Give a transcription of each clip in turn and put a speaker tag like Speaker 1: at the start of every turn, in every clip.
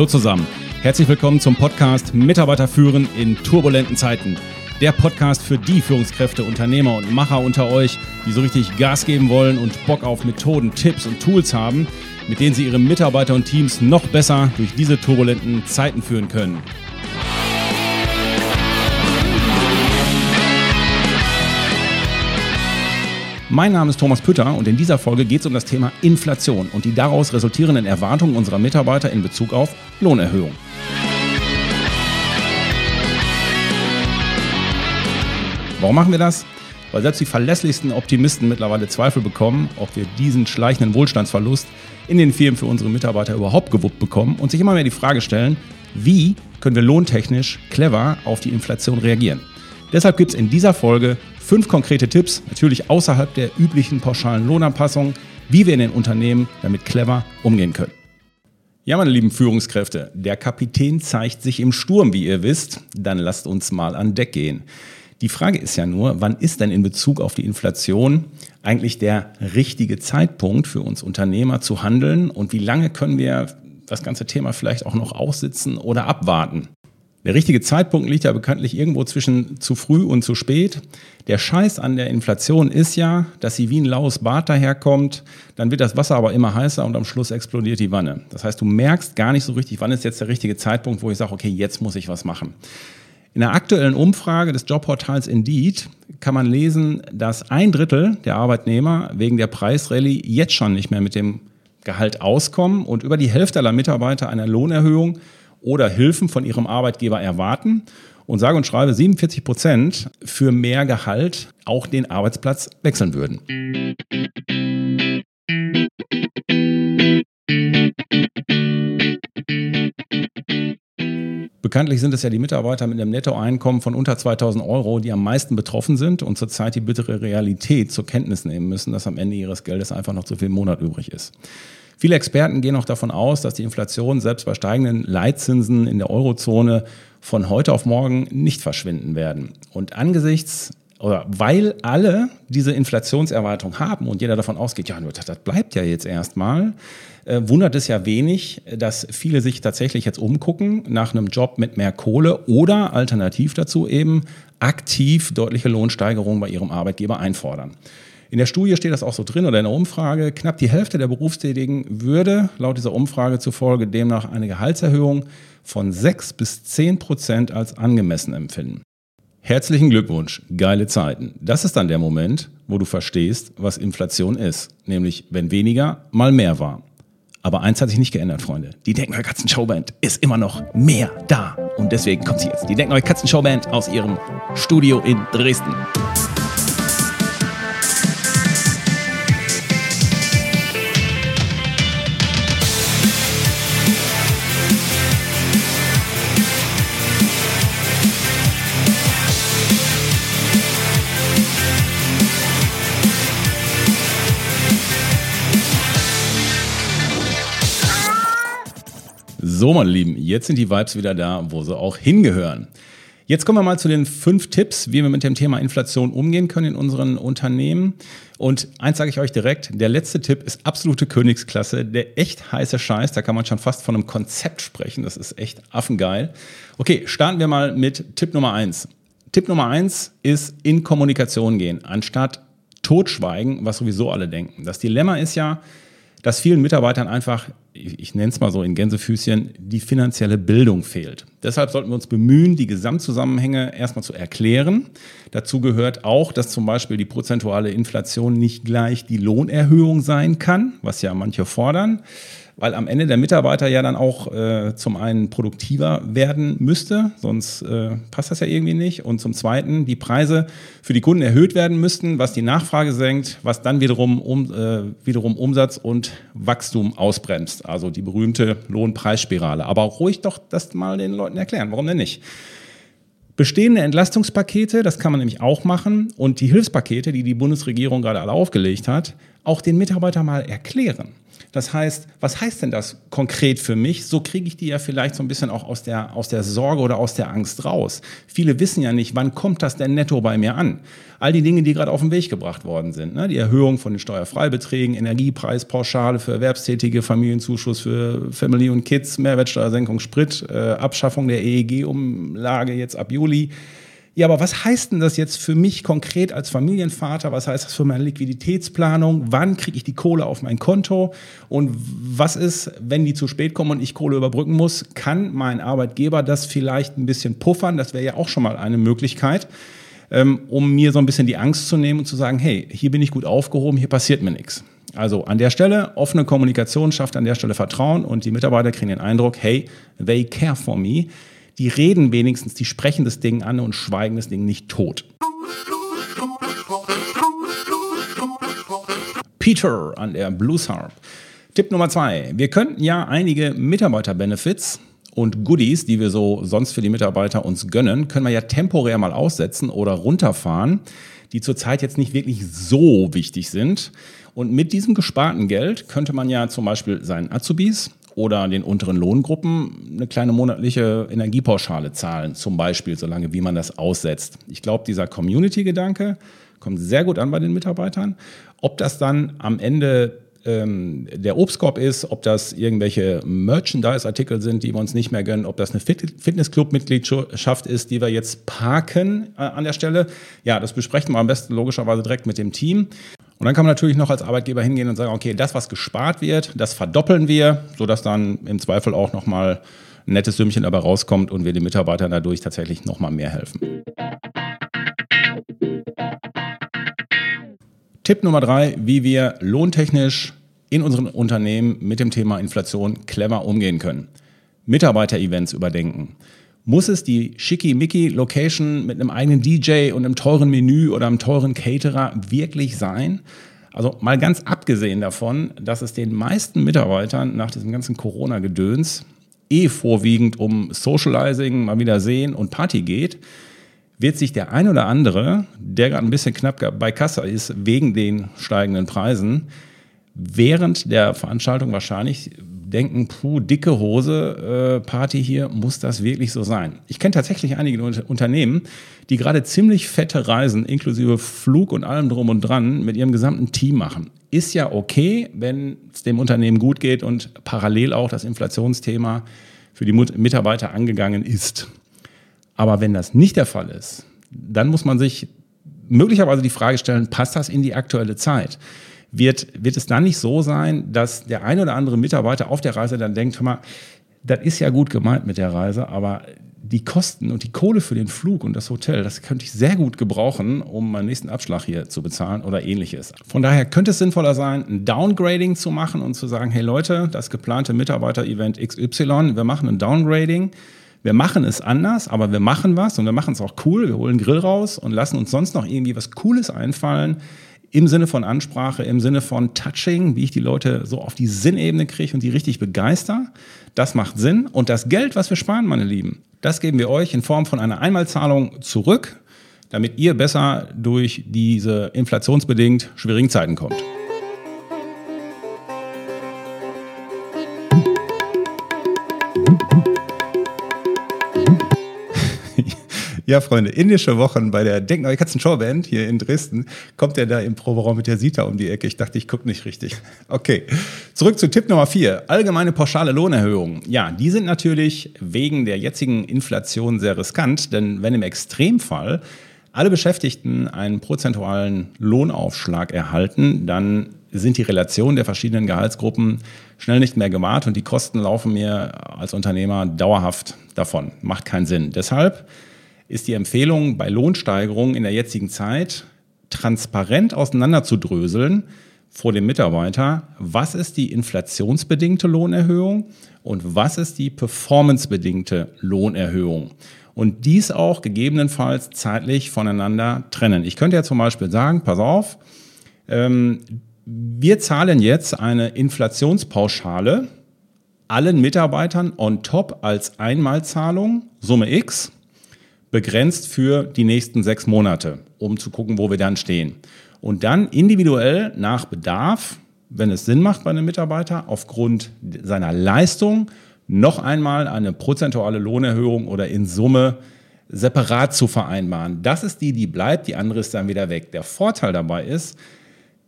Speaker 1: Hallo zusammen. Herzlich willkommen zum Podcast Mitarbeiter führen in turbulenten Zeiten. Der Podcast für die Führungskräfte, Unternehmer und Macher unter euch, die so richtig Gas geben wollen und Bock auf Methoden, Tipps und Tools haben, mit denen sie ihre Mitarbeiter und Teams noch besser durch diese turbulenten Zeiten führen können. Mein Name ist Thomas Pütter und in dieser Folge geht es um das Thema Inflation und die daraus resultierenden Erwartungen unserer Mitarbeiter in Bezug auf Lohnerhöhung. Warum machen wir das? Weil selbst die verlässlichsten Optimisten mittlerweile Zweifel bekommen, ob wir diesen schleichenden Wohlstandsverlust in den Firmen für unsere Mitarbeiter überhaupt gewuppt bekommen und sich immer mehr die Frage stellen, wie können wir lohntechnisch clever auf die Inflation reagieren. Deshalb gibt es in dieser Folge fünf konkrete Tipps, natürlich außerhalb der üblichen pauschalen Lohnanpassung, wie wir in den Unternehmen damit clever umgehen können. Ja, meine lieben Führungskräfte, der Kapitän zeigt sich im Sturm, wie ihr wisst. Dann lasst uns mal an Deck gehen. Die Frage ist ja nur, wann ist denn in Bezug auf die Inflation eigentlich der richtige Zeitpunkt für uns Unternehmer zu handeln und wie lange können wir das ganze Thema vielleicht auch noch aussitzen oder abwarten? Der richtige Zeitpunkt liegt ja bekanntlich irgendwo zwischen zu früh und zu spät. Der Scheiß an der Inflation ist ja, dass sie wie ein laues Bad daherkommt, dann wird das Wasser aber immer heißer und am Schluss explodiert die Wanne. Das heißt, du merkst gar nicht so richtig, wann ist jetzt der richtige Zeitpunkt, wo ich sage, okay, jetzt muss ich was machen. In der aktuellen Umfrage des Jobportals Indeed kann man lesen, dass ein Drittel der Arbeitnehmer wegen der Preisrallye jetzt schon nicht mehr mit dem Gehalt auskommen und über die Hälfte aller Mitarbeiter einer Lohnerhöhung oder Hilfen von ihrem Arbeitgeber erwarten und sage und schreibe 47 Prozent für mehr Gehalt auch den Arbeitsplatz wechseln würden. Bekanntlich sind es ja die Mitarbeiter mit einem Nettoeinkommen von unter 2000 Euro, die am meisten betroffen sind und zurzeit die bittere Realität zur Kenntnis nehmen müssen, dass am Ende ihres Geldes einfach noch zu viel im Monat übrig ist. Viele Experten gehen auch davon aus, dass die Inflation selbst bei steigenden Leitzinsen in der Eurozone von heute auf morgen nicht verschwinden werden. Und angesichts oder weil alle diese Inflationserwartung haben und jeder davon ausgeht, ja, das, das bleibt ja jetzt erstmal, äh, wundert es ja wenig, dass viele sich tatsächlich jetzt umgucken nach einem Job mit mehr Kohle oder alternativ dazu eben aktiv deutliche Lohnsteigerungen bei ihrem Arbeitgeber einfordern. In der Studie steht das auch so drin oder in der Umfrage. Knapp die Hälfte der Berufstätigen würde laut dieser Umfrage zufolge demnach eine Gehaltserhöhung von 6 bis 10 Prozent als angemessen empfinden. Herzlichen Glückwunsch, geile Zeiten. Das ist dann der Moment, wo du verstehst, was Inflation ist. Nämlich, wenn weniger mal mehr war. Aber eins hat sich nicht geändert, Freunde. Die Denkneue Katzen Showband ist immer noch mehr da. Und deswegen kommt sie jetzt. Die Denkneue Katzen Showband aus ihrem Studio in Dresden. So, meine Lieben, jetzt sind die Vibes wieder da, wo sie auch hingehören. Jetzt kommen wir mal zu den fünf Tipps, wie wir mit dem Thema Inflation umgehen können in unseren Unternehmen. Und eins sage ich euch direkt, der letzte Tipp ist absolute Königsklasse, der echt heiße Scheiß, da kann man schon fast von einem Konzept sprechen, das ist echt affengeil. Okay, starten wir mal mit Tipp Nummer eins. Tipp Nummer eins ist in Kommunikation gehen, anstatt totschweigen, was sowieso alle denken. Das Dilemma ist ja, dass vielen Mitarbeitern einfach, ich, ich nenne es mal so in Gänsefüßchen, die finanzielle Bildung fehlt. Deshalb sollten wir uns bemühen, die Gesamtzusammenhänge erstmal zu erklären. Dazu gehört auch, dass zum Beispiel die prozentuale Inflation nicht gleich die Lohnerhöhung sein kann, was ja manche fordern weil am Ende der Mitarbeiter ja dann auch äh, zum einen produktiver werden müsste, sonst äh, passt das ja irgendwie nicht. Und zum Zweiten die Preise für die Kunden erhöht werden müssten, was die Nachfrage senkt, was dann wiederum, um, äh, wiederum Umsatz und Wachstum ausbremst. Also die berühmte Lohnpreisspirale. Aber auch ruhig doch das mal den Leuten erklären. Warum denn nicht? Bestehende Entlastungspakete, das kann man nämlich auch machen, und die Hilfspakete, die die Bundesregierung gerade alle aufgelegt hat, auch den Mitarbeitern mal erklären. Das heißt, was heißt denn das konkret für mich? So kriege ich die ja vielleicht so ein bisschen auch aus der, aus der Sorge oder aus der Angst raus. Viele wissen ja nicht, wann kommt das denn netto bei mir an? All die Dinge, die gerade auf den Weg gebracht worden sind. Ne? Die Erhöhung von den Steuerfreibeträgen, Energiepreispauschale für Erwerbstätige, Familienzuschuss für Family und Kids, Mehrwertsteuersenkung, Sprit, äh, Abschaffung der EEG-Umlage jetzt ab Juli. Ja, aber was heißt denn das jetzt für mich konkret als Familienvater? Was heißt das für meine Liquiditätsplanung? Wann kriege ich die Kohle auf mein Konto? Und was ist, wenn die zu spät kommen und ich Kohle überbrücken muss? Kann mein Arbeitgeber das vielleicht ein bisschen puffern? Das wäre ja auch schon mal eine Möglichkeit, ähm, um mir so ein bisschen die Angst zu nehmen und zu sagen, hey, hier bin ich gut aufgehoben, hier passiert mir nichts. Also an der Stelle, offene Kommunikation schafft an der Stelle Vertrauen und die Mitarbeiter kriegen den Eindruck, hey, they care for me die reden wenigstens, die sprechen das Ding an und schweigen das Ding nicht tot. Peter an der Blues Harp. Tipp Nummer zwei. Wir könnten ja einige Mitarbeiter-Benefits und Goodies, die wir so sonst für die Mitarbeiter uns gönnen, können wir ja temporär mal aussetzen oder runterfahren, die zurzeit jetzt nicht wirklich so wichtig sind. Und mit diesem gesparten Geld könnte man ja zum Beispiel seinen Azubis oder den unteren Lohngruppen eine kleine monatliche Energiepauschale zahlen, zum Beispiel, solange wie man das aussetzt. Ich glaube, dieser Community-Gedanke kommt sehr gut an bei den Mitarbeitern. Ob das dann am Ende ähm, der Obstkorb ist, ob das irgendwelche Merchandise-Artikel sind, die wir uns nicht mehr gönnen, ob das eine Fitnessclub-Mitgliedschaft ist, die wir jetzt parken äh, an der Stelle. Ja, das besprechen wir am besten logischerweise direkt mit dem Team. Und dann kann man natürlich noch als Arbeitgeber hingehen und sagen, okay, das, was gespart wird, das verdoppeln wir, sodass dann im Zweifel auch nochmal ein nettes Sümmchen dabei rauskommt und wir den Mitarbeitern dadurch tatsächlich nochmal mehr helfen. Tipp Nummer drei, wie wir lohntechnisch in unseren Unternehmen mit dem Thema Inflation clever umgehen können. Mitarbeiter-Events überdenken. Muss es die schickimicki-Location mit einem eigenen DJ und einem teuren Menü oder einem teuren Caterer wirklich sein? Also mal ganz abgesehen davon, dass es den meisten Mitarbeitern nach diesem ganzen Corona-Gedöns eh vorwiegend um Socializing, mal wieder sehen und Party geht, wird sich der ein oder andere, der gerade ein bisschen knapp bei Kasse ist, wegen den steigenden Preisen, während der Veranstaltung wahrscheinlich denken, puh, dicke Hose, äh, Party hier, muss das wirklich so sein? Ich kenne tatsächlich einige Unternehmen, die gerade ziemlich fette Reisen, inklusive Flug und allem drum und dran, mit ihrem gesamten Team machen. Ist ja okay, wenn es dem Unternehmen gut geht und parallel auch das Inflationsthema für die Mitarbeiter angegangen ist. Aber wenn das nicht der Fall ist, dann muss man sich möglicherweise die Frage stellen, passt das in die aktuelle Zeit? Wird, wird es dann nicht so sein, dass der ein oder andere Mitarbeiter auf der Reise dann denkt, hör mal, das ist ja gut gemeint mit der Reise, aber die Kosten und die Kohle für den Flug und das Hotel, das könnte ich sehr gut gebrauchen, um meinen nächsten Abschlag hier zu bezahlen oder ähnliches. Von daher könnte es sinnvoller sein, ein Downgrading zu machen und zu sagen, hey Leute, das geplante Mitarbeiter-Event XY, wir machen ein Downgrading. Wir machen es anders, aber wir machen was und wir machen es auch cool. Wir holen Grill raus und lassen uns sonst noch irgendwie was Cooles einfallen im Sinne von Ansprache, im Sinne von Touching, wie ich die Leute so auf die Sinnebene kriege und die richtig begeister. Das macht Sinn. Und das Geld, was wir sparen, meine Lieben, das geben wir euch in Form von einer Einmalzahlung zurück, damit ihr besser durch diese inflationsbedingt schwierigen Zeiten kommt. Ja, Freunde, indische Wochen bei der Denk Neue Katzen Showband hier in Dresden. Kommt der da im Proberaum mit der Sita um die Ecke? Ich dachte, ich gucke nicht richtig. Okay. Zurück zu Tipp Nummer vier. Allgemeine pauschale Lohnerhöhungen. Ja, die sind natürlich wegen der jetzigen Inflation sehr riskant, denn wenn im Extremfall alle Beschäftigten einen prozentualen Lohnaufschlag erhalten, dann sind die Relationen der verschiedenen Gehaltsgruppen schnell nicht mehr gewahrt und die Kosten laufen mir als Unternehmer dauerhaft davon. Macht keinen Sinn. Deshalb ist die Empfehlung bei Lohnsteigerungen in der jetzigen Zeit transparent auseinanderzudröseln vor dem Mitarbeiter, was ist die inflationsbedingte Lohnerhöhung und was ist die performancebedingte Lohnerhöhung. Und dies auch gegebenenfalls zeitlich voneinander trennen. Ich könnte ja zum Beispiel sagen, pass auf, ähm, wir zahlen jetzt eine Inflationspauschale allen Mitarbeitern on top als Einmalzahlung, Summe X begrenzt für die nächsten sechs Monate, um zu gucken, wo wir dann stehen. Und dann individuell nach Bedarf wenn es Sinn macht bei einem Mitarbeiter, aufgrund seiner Leistung noch einmal eine prozentuale Lohnerhöhung oder in Summe separat zu vereinbaren. Das ist die, die bleibt, die andere ist dann wieder weg. Der Vorteil dabei ist,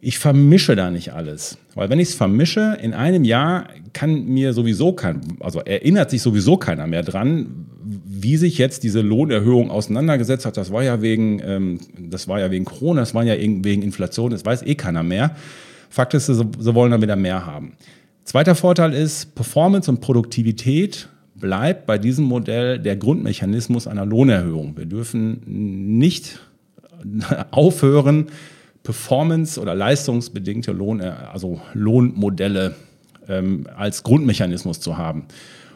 Speaker 1: ich vermische da nicht alles. Weil wenn ich es vermische, in einem Jahr kann mir sowieso kein, also erinnert sich sowieso keiner mehr dran, wie sich jetzt diese Lohnerhöhung auseinandergesetzt hat. Das war ja wegen, ähm, das war ja wegen Corona, das war ja wegen Inflation, das weiß eh keiner mehr. Fakt ist, sie, sie wollen dann wieder mehr haben. Zweiter Vorteil ist, Performance und Produktivität bleibt bei diesem Modell der Grundmechanismus einer Lohnerhöhung. Wir dürfen nicht aufhören, Performance- oder leistungsbedingte Lohn, also Lohnmodelle ähm, als Grundmechanismus zu haben.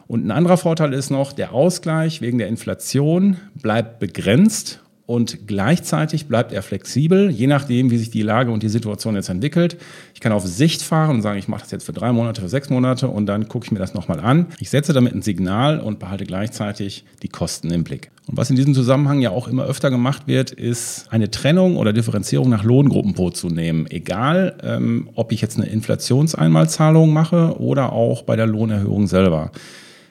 Speaker 1: Und ein anderer Vorteil ist noch, der Ausgleich wegen der Inflation bleibt begrenzt und gleichzeitig bleibt er flexibel, je nachdem, wie sich die Lage und die Situation jetzt entwickelt. Ich kann auf Sicht fahren und sagen, ich mache das jetzt für drei Monate, für sechs Monate und dann gucke ich mir das nochmal an. Ich setze damit ein Signal und behalte gleichzeitig die Kosten im Blick. Und was in diesem Zusammenhang ja auch immer öfter gemacht wird, ist eine Trennung oder Differenzierung nach Lohngruppen vorzunehmen. Egal, ähm, ob ich jetzt eine Inflationseinmalzahlung mache oder auch bei der Lohnerhöhung selber.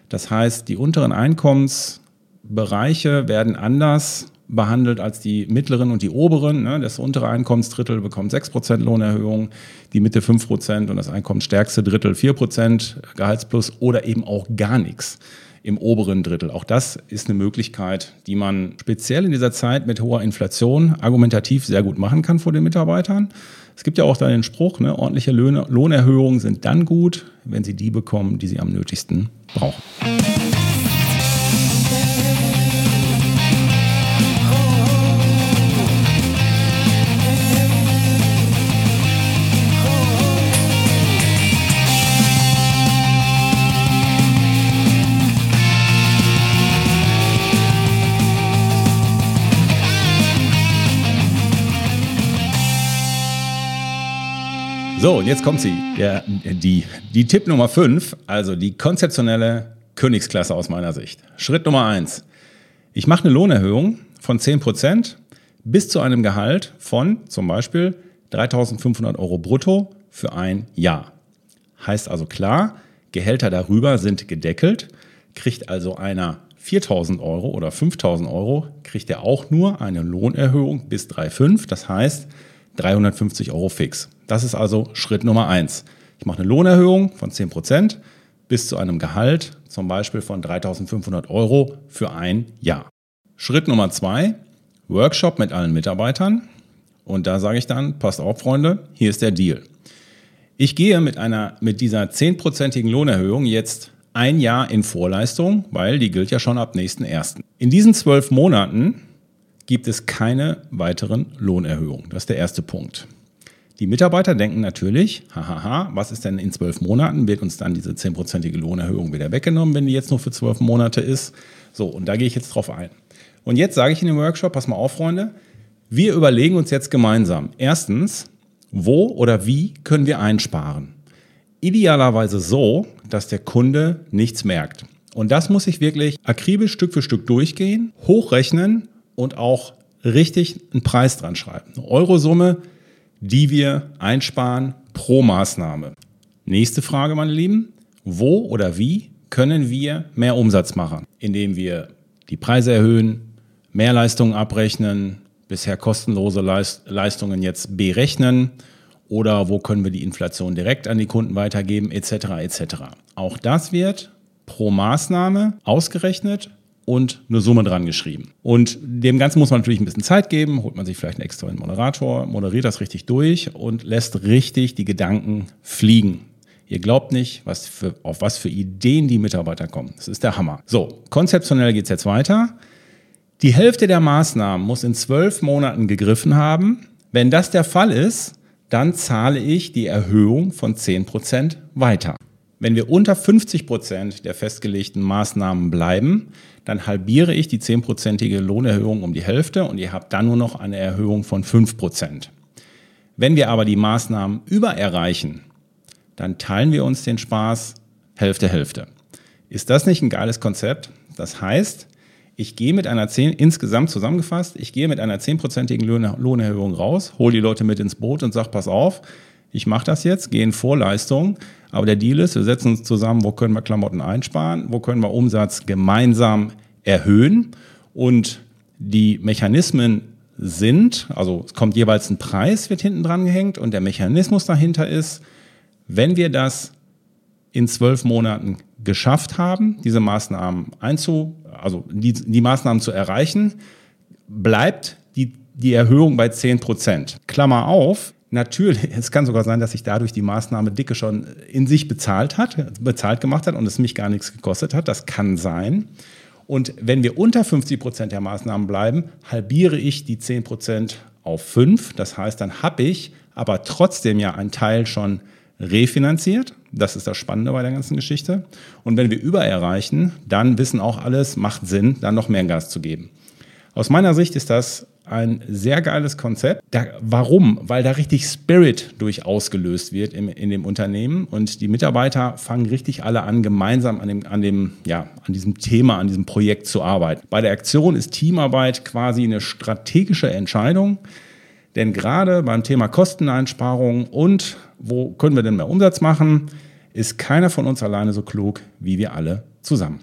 Speaker 1: Das heißt, die unteren Einkommensbereiche werden anders behandelt als die mittleren und die oberen. Ne? Das untere Einkommensdrittel bekommt 6% Lohnerhöhung, die Mitte 5% und das einkommensstärkste Drittel 4% Gehaltsplus oder eben auch gar nichts im oberen Drittel. Auch das ist eine Möglichkeit, die man speziell in dieser Zeit mit hoher Inflation argumentativ sehr gut machen kann vor den Mitarbeitern. Es gibt ja auch da den Spruch, ne, ordentliche Löhne, Lohnerhöhungen sind dann gut, wenn sie die bekommen, die sie am nötigsten brauchen. So, und jetzt kommt sie. Der, die, die Tipp Nummer 5, also die konzeptionelle Königsklasse aus meiner Sicht. Schritt Nummer 1. Ich mache eine Lohnerhöhung von 10% bis zu einem Gehalt von zum Beispiel 3.500 Euro brutto für ein Jahr. Heißt also klar, Gehälter darüber sind gedeckelt, kriegt also einer 4.000 Euro oder 5.000 Euro, kriegt er auch nur eine Lohnerhöhung bis 3,5. Das heißt, 350 Euro fix. Das ist also Schritt Nummer eins. Ich mache eine Lohnerhöhung von 10 Prozent bis zu einem Gehalt zum Beispiel von 3.500 Euro für ein Jahr. Schritt Nummer zwei, Workshop mit allen Mitarbeitern. Und da sage ich dann, passt auf, Freunde, hier ist der Deal. Ich gehe mit, einer, mit dieser 10%igen Lohnerhöhung jetzt ein Jahr in Vorleistung, weil die gilt ja schon ab nächsten ersten. In diesen zwölf Monaten gibt es keine weiteren Lohnerhöhungen. Das ist der erste Punkt. Die Mitarbeiter denken natürlich, hahaha, was ist denn in zwölf Monaten? Wird uns dann diese zehnprozentige Lohnerhöhung wieder weggenommen, wenn die jetzt nur für zwölf Monate ist? So, und da gehe ich jetzt drauf ein. Und jetzt sage ich in dem Workshop, pass mal auf, Freunde, wir überlegen uns jetzt gemeinsam. Erstens, wo oder wie können wir einsparen? Idealerweise so, dass der Kunde nichts merkt. Und das muss ich wirklich akribisch Stück für Stück durchgehen, hochrechnen und auch richtig einen Preis dran schreiben. Eine Eurosumme, die wir einsparen pro Maßnahme. Nächste Frage, meine Lieben. Wo oder wie können wir mehr Umsatz machen? Indem wir die Preise erhöhen, mehr Leistungen abrechnen, bisher kostenlose Leistungen jetzt berechnen oder wo können wir die Inflation direkt an die Kunden weitergeben, etc. etc. Auch das wird pro Maßnahme ausgerechnet und eine Summe dran geschrieben. Und dem Ganzen muss man natürlich ein bisschen Zeit geben, holt man sich vielleicht einen extra Moderator, moderiert das richtig durch und lässt richtig die Gedanken fliegen. Ihr glaubt nicht, was für, auf was für Ideen die Mitarbeiter kommen. Das ist der Hammer. So, konzeptionell geht es jetzt weiter. Die Hälfte der Maßnahmen muss in zwölf Monaten gegriffen haben. Wenn das der Fall ist, dann zahle ich die Erhöhung von 10% weiter. Wenn wir unter 50 Prozent der festgelegten Maßnahmen bleiben, dann halbiere ich die 10-prozentige Lohnerhöhung um die Hälfte und ihr habt dann nur noch eine Erhöhung von 5 Prozent. Wenn wir aber die Maßnahmen übererreichen, dann teilen wir uns den Spaß Hälfte, Hälfte. Ist das nicht ein geiles Konzept? Das heißt, ich gehe mit einer 10, insgesamt zusammengefasst, ich gehe mit einer 10-prozentigen Lohnerhöhung raus, hole die Leute mit ins Boot und sage, pass auf, ich mache das jetzt, gehe in Vorleistung, aber der Deal ist, wir setzen uns zusammen, wo können wir Klamotten einsparen, wo können wir Umsatz gemeinsam erhöhen und die Mechanismen sind, also es kommt jeweils ein Preis, wird hinten dran gehängt und der Mechanismus dahinter ist, wenn wir das in zwölf Monaten geschafft haben, diese Maßnahmen einzu, also die, die Maßnahmen zu erreichen, bleibt die, die Erhöhung bei 10 Prozent. Klammer auf, natürlich, es kann sogar sein, dass sich dadurch die Maßnahme dicke schon in sich bezahlt hat, bezahlt gemacht hat und es mich gar nichts gekostet hat. Das kann sein. Und wenn wir unter 50 Prozent der Maßnahmen bleiben, halbiere ich die 10 Prozent auf 5. Das heißt, dann habe ich aber trotzdem ja einen Teil schon refinanziert. Das ist das Spannende bei der ganzen Geschichte. Und wenn wir über erreichen, dann wissen auch alles, macht Sinn, dann noch mehr Gas zu geben. Aus meiner Sicht ist das ein sehr geiles Konzept. Da, warum? Weil da richtig Spirit durch ausgelöst wird im, in dem Unternehmen und die Mitarbeiter fangen richtig alle an, gemeinsam an dem, an dem, ja, an diesem Thema, an diesem Projekt zu arbeiten. Bei der Aktion ist Teamarbeit quasi eine strategische Entscheidung. Denn gerade beim Thema Kosteneinsparung und wo können wir denn mehr Umsatz machen, ist keiner von uns alleine so klug wie wir alle zusammen.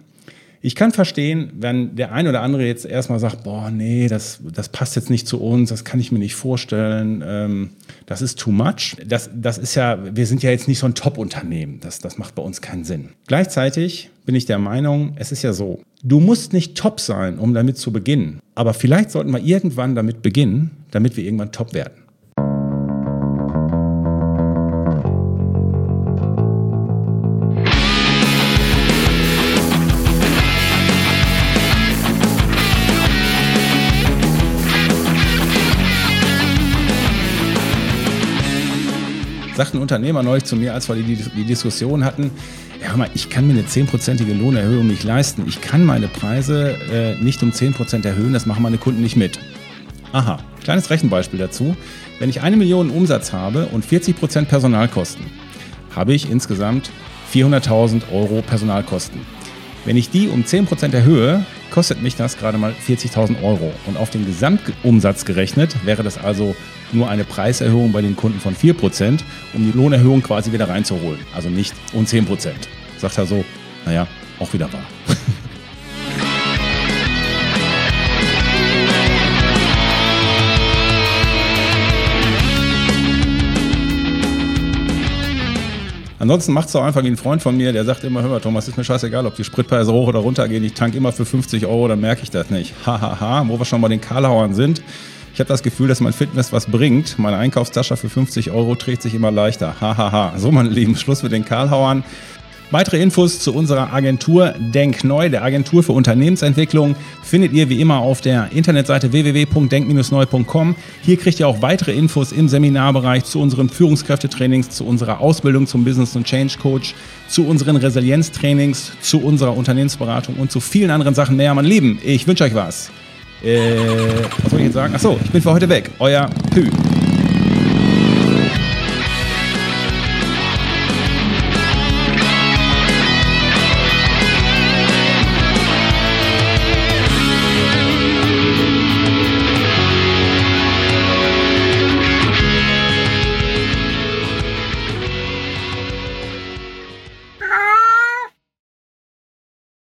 Speaker 1: Ich kann verstehen, wenn der ein oder andere jetzt erstmal sagt, boah, nee, das, das passt jetzt nicht zu uns, das kann ich mir nicht vorstellen, ähm, das ist too much. Das, das ist ja, wir sind ja jetzt nicht so ein Top-Unternehmen, das, das macht bei uns keinen Sinn. Gleichzeitig bin ich der Meinung, es ist ja so, du musst nicht top sein, um damit zu beginnen. Aber vielleicht sollten wir irgendwann damit beginnen, damit wir irgendwann top werden. Sagt ein Unternehmer neulich zu mir, als wir die, die Diskussion hatten, ja, mal, ich kann mir eine zehnprozentige Lohnerhöhung nicht leisten. Ich kann meine Preise äh, nicht um 10% erhöhen, das machen meine Kunden nicht mit. Aha, kleines Rechenbeispiel dazu. Wenn ich eine Million Umsatz habe und 40% Personalkosten, habe ich insgesamt 400.000 Euro Personalkosten. Wenn ich die um 10% erhöhe, kostet mich das gerade mal 40.000 Euro. Und auf den Gesamtumsatz gerechnet wäre das also nur eine Preiserhöhung bei den Kunden von 4%, um die Lohnerhöhung quasi wieder reinzuholen. Also nicht um 10%. Sagt er so, naja, auch wieder wahr. Ansonsten macht es doch einfach wie ein Freund von mir, der sagt immer, hör mal, Thomas, ist mir scheißegal, ob die Spritpreise hoch oder runter gehen, ich tank immer für 50 Euro, dann merke ich das nicht. Hahaha, ha, ha. wo wir schon bei den Karlauern sind. Ich habe das Gefühl, dass mein Fitness was bringt. Meine Einkaufstasche für 50 Euro trägt sich immer leichter. Hahaha. Ha, so, meine Lieben, Schluss mit den Karlhauern. Weitere Infos zu unserer Agentur Denk Neu, der Agentur für Unternehmensentwicklung, findet ihr wie immer auf der Internetseite www.denk-neu.com. Hier kriegt ihr auch weitere Infos im Seminarbereich zu unseren Führungskräftetrainings, zu unserer Ausbildung zum Business- und Change Coach, zu unseren Resilienztrainings, zu unserer Unternehmensberatung und zu vielen anderen Sachen mehr. Mein Lieben, ich wünsche euch was. Äh, was soll ich jetzt sagen? Achso, ich bin für heute weg. Euer Pü.